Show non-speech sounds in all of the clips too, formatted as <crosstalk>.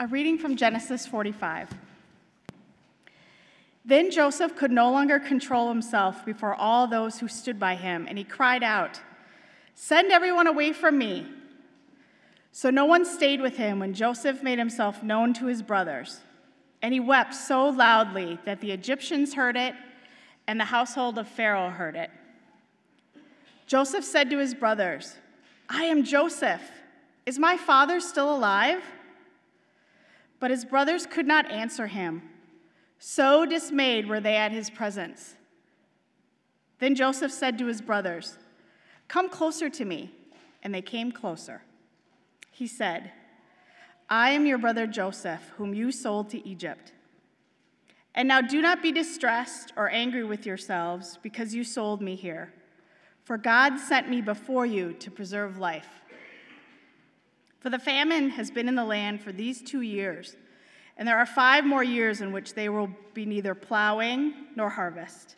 A reading from Genesis 45. Then Joseph could no longer control himself before all those who stood by him, and he cried out, Send everyone away from me. So no one stayed with him when Joseph made himself known to his brothers. And he wept so loudly that the Egyptians heard it, and the household of Pharaoh heard it. Joseph said to his brothers, I am Joseph. Is my father still alive? But his brothers could not answer him. So dismayed were they at his presence. Then Joseph said to his brothers, Come closer to me. And they came closer. He said, I am your brother Joseph, whom you sold to Egypt. And now do not be distressed or angry with yourselves because you sold me here, for God sent me before you to preserve life. For the famine has been in the land for these two years, and there are five more years in which they will be neither plowing nor harvest.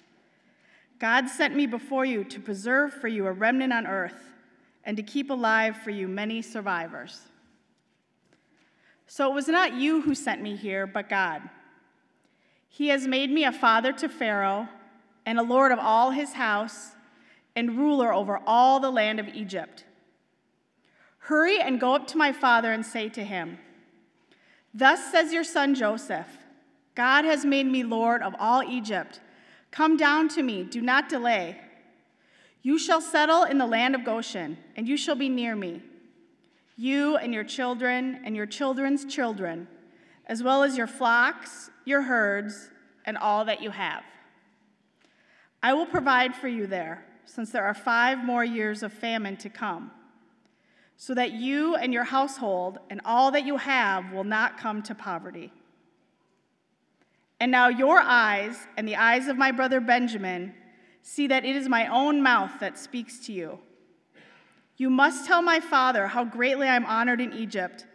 God sent me before you to preserve for you a remnant on earth and to keep alive for you many survivors. So it was not you who sent me here, but God. He has made me a father to Pharaoh and a lord of all his house and ruler over all the land of Egypt. Hurry and go up to my father and say to him, Thus says your son Joseph God has made me lord of all Egypt. Come down to me, do not delay. You shall settle in the land of Goshen, and you shall be near me, you and your children and your children's children, as well as your flocks, your herds, and all that you have. I will provide for you there, since there are five more years of famine to come, so that you and your household and all that you have will not come to poverty. And now your eyes and the eyes of my brother Benjamin see that it is my own mouth that speaks to you. You must tell my father how greatly I am honored in Egypt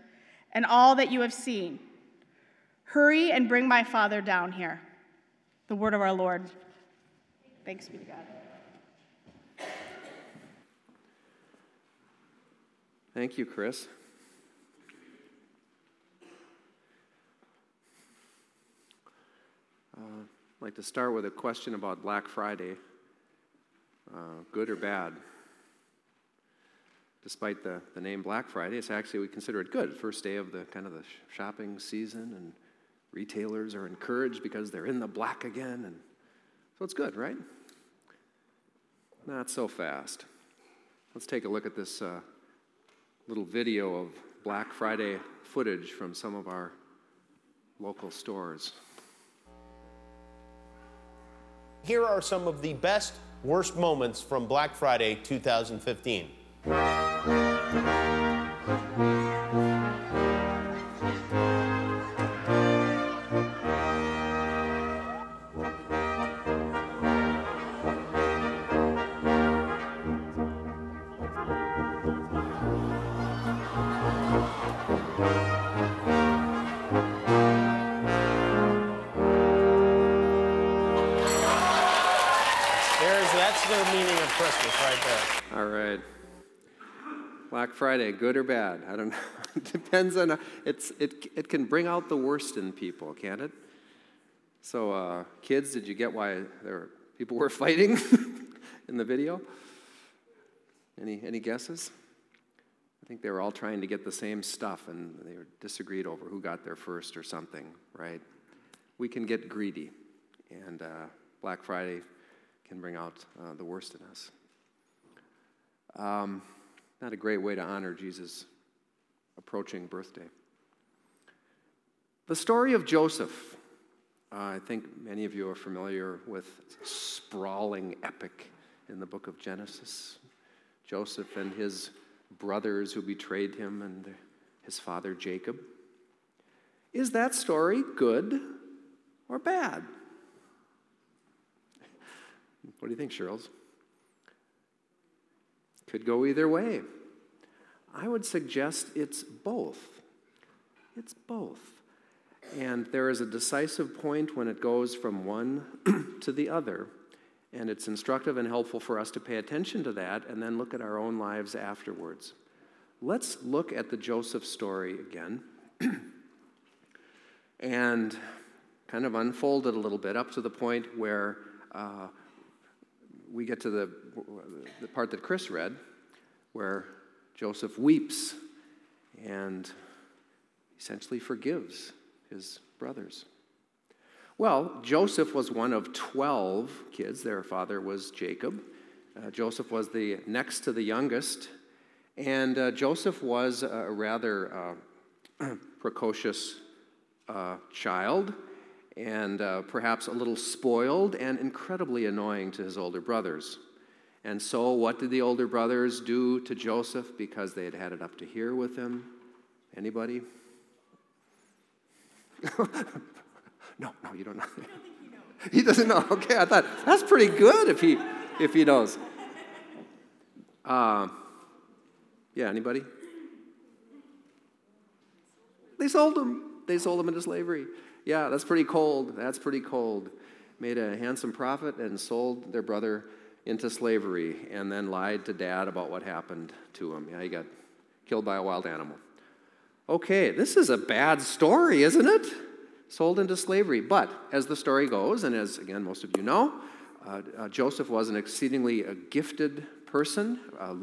and all that you have seen. Hurry and bring my father down here. The word of our Lord. Thanks be to God. Thank you, Chris. Uh, I'd like to start with a question about Black Friday uh, good or bad. Despite the, the name Black Friday, it's actually, we consider it good. First day of the kind of the shopping season, and retailers are encouraged because they're in the black again. And so it's good, right? Not so fast. Let's take a look at this uh, little video of Black Friday footage from some of our local stores. Here are some of the best, worst moments from Black Friday 2015. Christmas right there. All right. Black Friday, good or bad? I don't know. <laughs> it depends on, it's, it, it can bring out the worst in people, can't it? So, uh, kids, did you get why there people were <laughs> fighting <laughs> in the video? Any, any guesses? I think they were all trying to get the same stuff and they disagreed over who got there first or something, right? We can get greedy, and uh, Black Friday can bring out uh, the worst in us. Um, not a great way to honor Jesus' approaching birthday. The story of Joseph. Uh, I think many of you are familiar with sprawling epic in the book of Genesis. Joseph and his brothers who betrayed him and his father Jacob. Is that story good or bad? What do you think, Cheryl's? Could go either way. I would suggest it's both. It's both. And there is a decisive point when it goes from one <clears throat> to the other. And it's instructive and helpful for us to pay attention to that and then look at our own lives afterwards. Let's look at the Joseph story again. <clears throat> and kind of unfold it a little bit up to the point where uh, we get to the, the part that Chris read, where Joseph weeps and essentially forgives his brothers. Well, Joseph was one of 12 kids. Their father was Jacob. Uh, Joseph was the next to the youngest. And uh, Joseph was a rather uh, <clears throat> precocious uh, child and uh, perhaps a little spoiled and incredibly annoying to his older brothers. And so, what did the older brothers do to Joseph because they had had it up to here with him? Anybody? <laughs> no, no, you don't know. he doesn't know. <laughs> Okay, I thought that's pretty good if he if he knows. Uh, yeah, anybody? They sold him. They sold him into slavery. Yeah, that's pretty cold. That's pretty cold. Made a handsome profit and sold their brother into slavery and then lied to dad about what happened to him. Yeah, he got killed by a wild animal. Okay, this is a bad story, isn't it? Sold into slavery. But as the story goes, and as again most of you know, uh, uh, Joseph was an exceedingly uh, gifted person, uh, uh,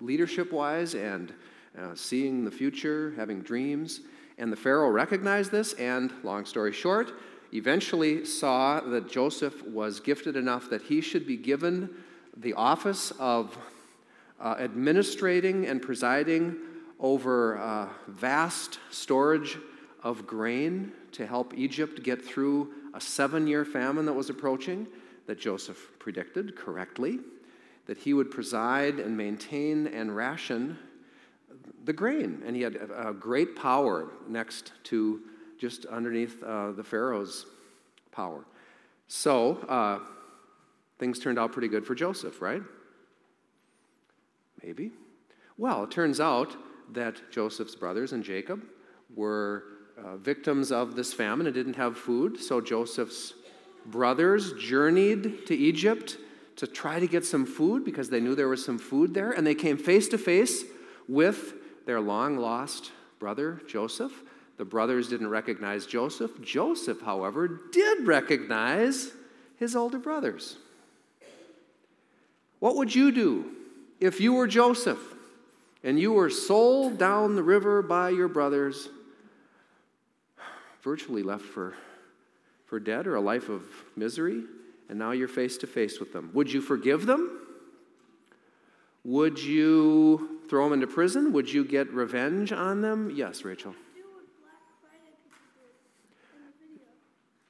leadership wise, and uh, seeing the future, having dreams. And the Pharaoh recognized this, and long story short, eventually saw that Joseph was gifted enough that he should be given the office of uh, administrating and presiding over uh, vast storage of grain to help Egypt get through a seven year famine that was approaching, that Joseph predicted correctly, that he would preside and maintain and ration the grain. And he had a, great power next to just underneath uh, the Pharaoh's power. So uh, things turned out pretty good for Joseph, right? Maybe. Well, it turns out that Joseph's brothers and Jacob were uh, victims of this famine and didn't have food. So Joseph's brothers journeyed to Egypt to try to get some food because they knew there was some food there. And they came face to face with their long lost brother, Joseph. The brothers didn't recognize Joseph. Joseph, however, did recognize his older brothers. What would you do if you were Joseph and you were sold down the river by your brothers, virtually left for, for dead or a life of misery, and now you're face to face with them? Would you forgive them? Would you throw them into prison? Would you get revenge on them? Yes, Rachel.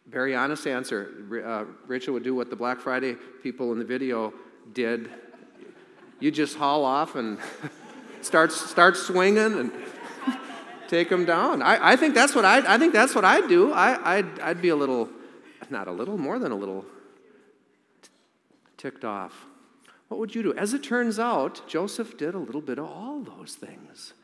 Very honest answer. Uh, Rachel would do what the Black Friday people in the video did. You just haul off and <laughs> start, start swinging and <laughs> take them down. I, I think that's what I, I think that's what I'd do. I, I'd, I'd be a little, not a little, more than a little ticked off. What would you do? As it turns out, Joseph did a little bit of all those things.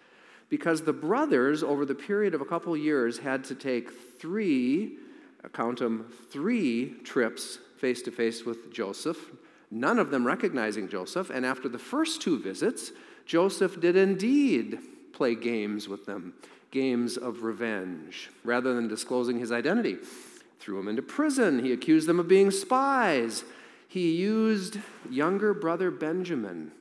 Because the brothers, over the period of a couple years, had to take three, uh, count them, three trips face to face with Joseph, none of them recognizing Joseph. And after the first two visits, Joseph did indeed play games with them, games of revenge, rather than disclosing his identity. Threw them into prison. He accused them of being spies. He used younger brother Benjamin,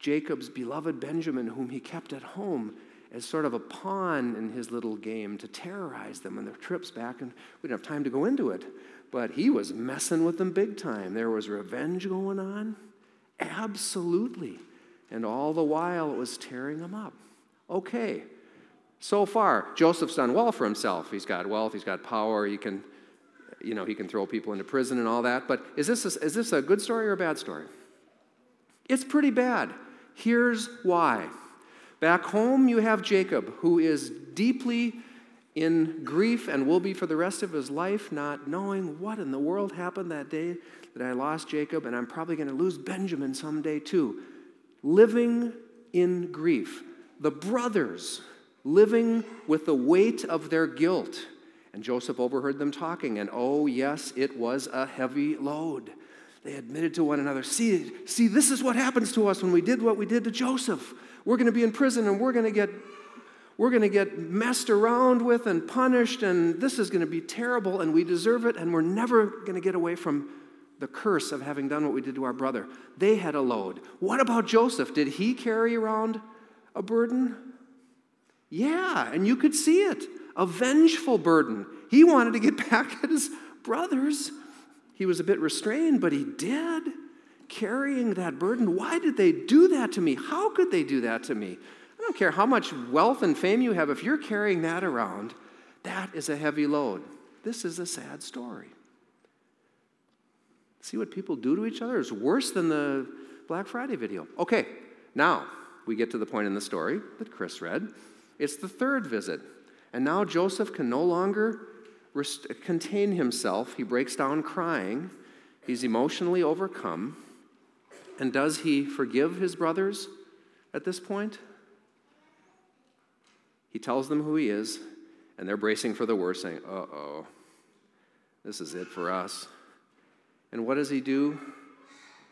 Jacob's beloved Benjamin, whom he kept at home, as sort of a pawn in his little game to terrorize them on their trips back. And we didn't have time to go into it, but he was messing with them big time. There was revenge going on. Absolutely. And all the while, it was tearing them up. Okay, so far, Joseph's done well for himself. He's got wealth, he's got power, he can you know, he can throw people into prison and all that. But is this a, is this a good story or a bad story? It's pretty bad. Here's why. Back home, you have Jacob, who is deeply in grief and will be for the rest of his life, not knowing what in the world happened that day that I lost Jacob, and I'm probably going to lose Benjamin someday too. Living in grief. The brothers living with the weight of their guilt and Joseph overheard them talking, and oh, yes, it was a heavy load. They admitted to one another, see, see, this is what happens to us when we did what we did to Joseph. We're going to be in prison and we're going to get we're going to get messed around with and punished, and this is going to be terrible, and we deserve it, and we're never going to get away from the curse of having done what we did to our brother. They had a load. What about Joseph? Did he carry around a burden? Yeah, and you could see it a vengeful burden. He wanted to get <laughs> back at his brothers. He was a bit restrained, but he did. Carrying that burden. Why did they do that to me? How could they do that to me? I don't care how much wealth and fame you have, if you're carrying that around, that is a heavy load. This is a sad story. See what people do to each other is worse than the Black Friday video. Okay, now we get to the point in the story that Chris read. It's the third visit. And now Joseph can no longer rest- contain himself. He breaks down crying. He's emotionally overcome. And does he forgive his brothers at this point? He tells them who he is, and they're bracing for the worst, saying, Uh oh, this is it for us. And what does he do?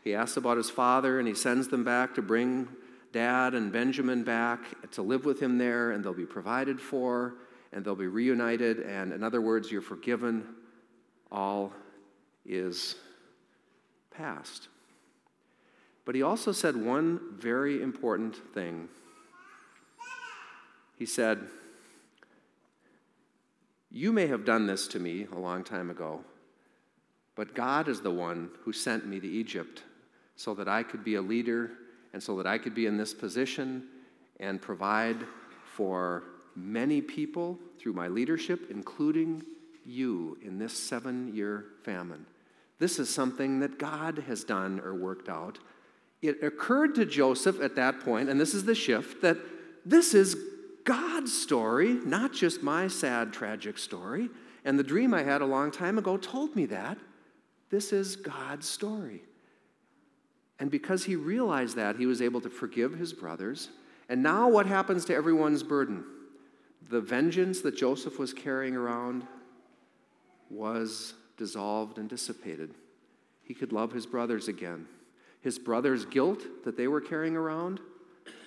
He asks about his father, and he sends them back to bring dad and Benjamin back to live with him there, and they'll be provided for, and they'll be reunited. And in other words, you're forgiven. All is past. But he also said one very important thing he said, You may have done this to me a long time ago, but God is the one who sent me to Egypt so that I could be a leader and so that I could be in this position and provide for many people through my leadership, including you in this seven year famine. This is something that God has done or worked out. It occurred to Joseph at that point, and this is the shift, that this is God's story, not just my sad, tragic story. And the dream I had a long time ago told me that. This is God's story. And because he realized that, he was able to forgive his brothers. And now, what happens to everyone's burden? The vengeance that Joseph was carrying around was dissolved and dissipated. He could love his brothers again. His brothers' guilt that they were carrying around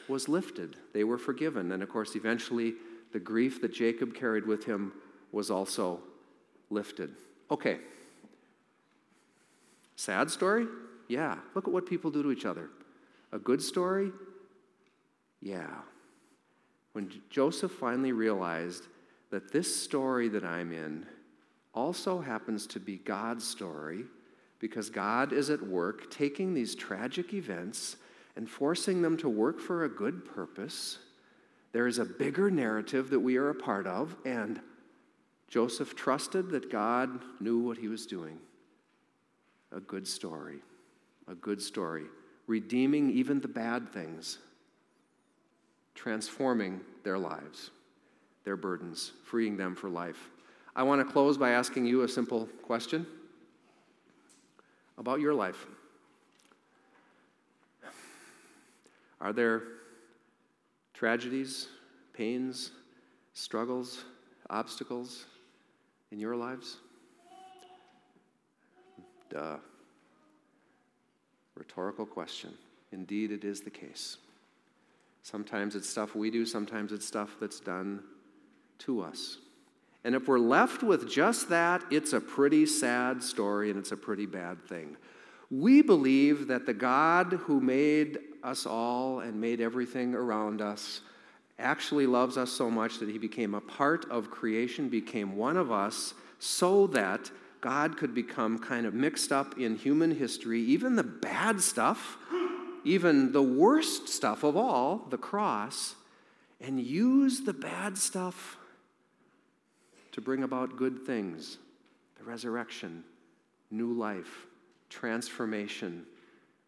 was lifted. They were forgiven. And of course, eventually, the grief that Jacob carried with him was also lifted. Okay. Sad story? Yeah. Look at what people do to each other. A good story? Yeah. When Joseph finally realized that this story that I'm in also happens to be God's story because God is at work taking these tragic events and forcing them to work for a good purpose. There is a bigger narrative that we are a part of, and Joseph trusted that God knew what he was doing. A good story, a good story, redeeming even the bad things, transforming their lives, their burdens, freeing them for life. I want to close by asking you a simple question about your life. Are there tragedies, pains, struggles, obstacles in your lives? Duh. Rhetorical question. Indeed, it is the case. Sometimes it's stuff we do, sometimes it's stuff that's done to us. And if we're left with just that, it's a pretty sad story and it's a pretty bad thing. We believe that the God who made us all and made everything around us actually loves us so much that he became a part of creation, became one of us, so that God could become kind of mixed up in human history, even the bad stuff, even the worst stuff of all, the cross, and use the bad stuff to bring about good things the resurrection, new life, transformation,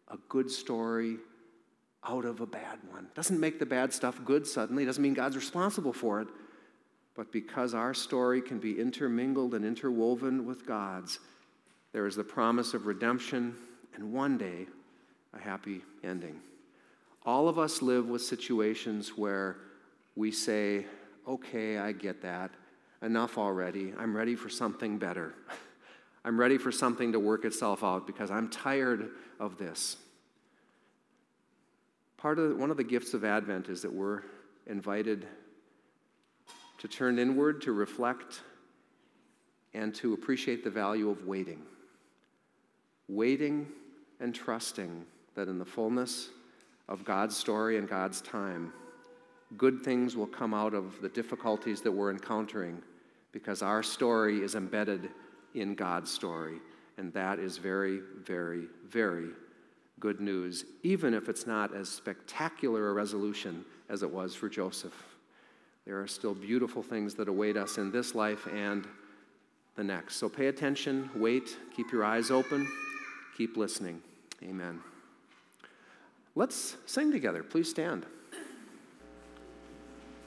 a good story out of a bad one. Doesn't make the bad stuff good suddenly, doesn't mean God's responsible for it. But because our story can be intermingled and interwoven with God's, there is the promise of redemption and one day a happy ending. All of us live with situations where we say, okay, I get that. Enough already. I'm ready for something better. <laughs> I'm ready for something to work itself out because I'm tired of this. Part of one of the gifts of Advent is that we're invited to turn inward, to reflect, and to appreciate the value of waiting. Waiting and trusting that in the fullness of God's story and God's time, good things will come out of the difficulties that we're encountering because our story is embedded in God's story. And that is very, very, very good news, even if it's not as spectacular a resolution as it was for Joseph. There are still beautiful things that await us in this life and the next. So pay attention, wait, keep your eyes open, keep listening. Amen. Let's sing together. Please stand.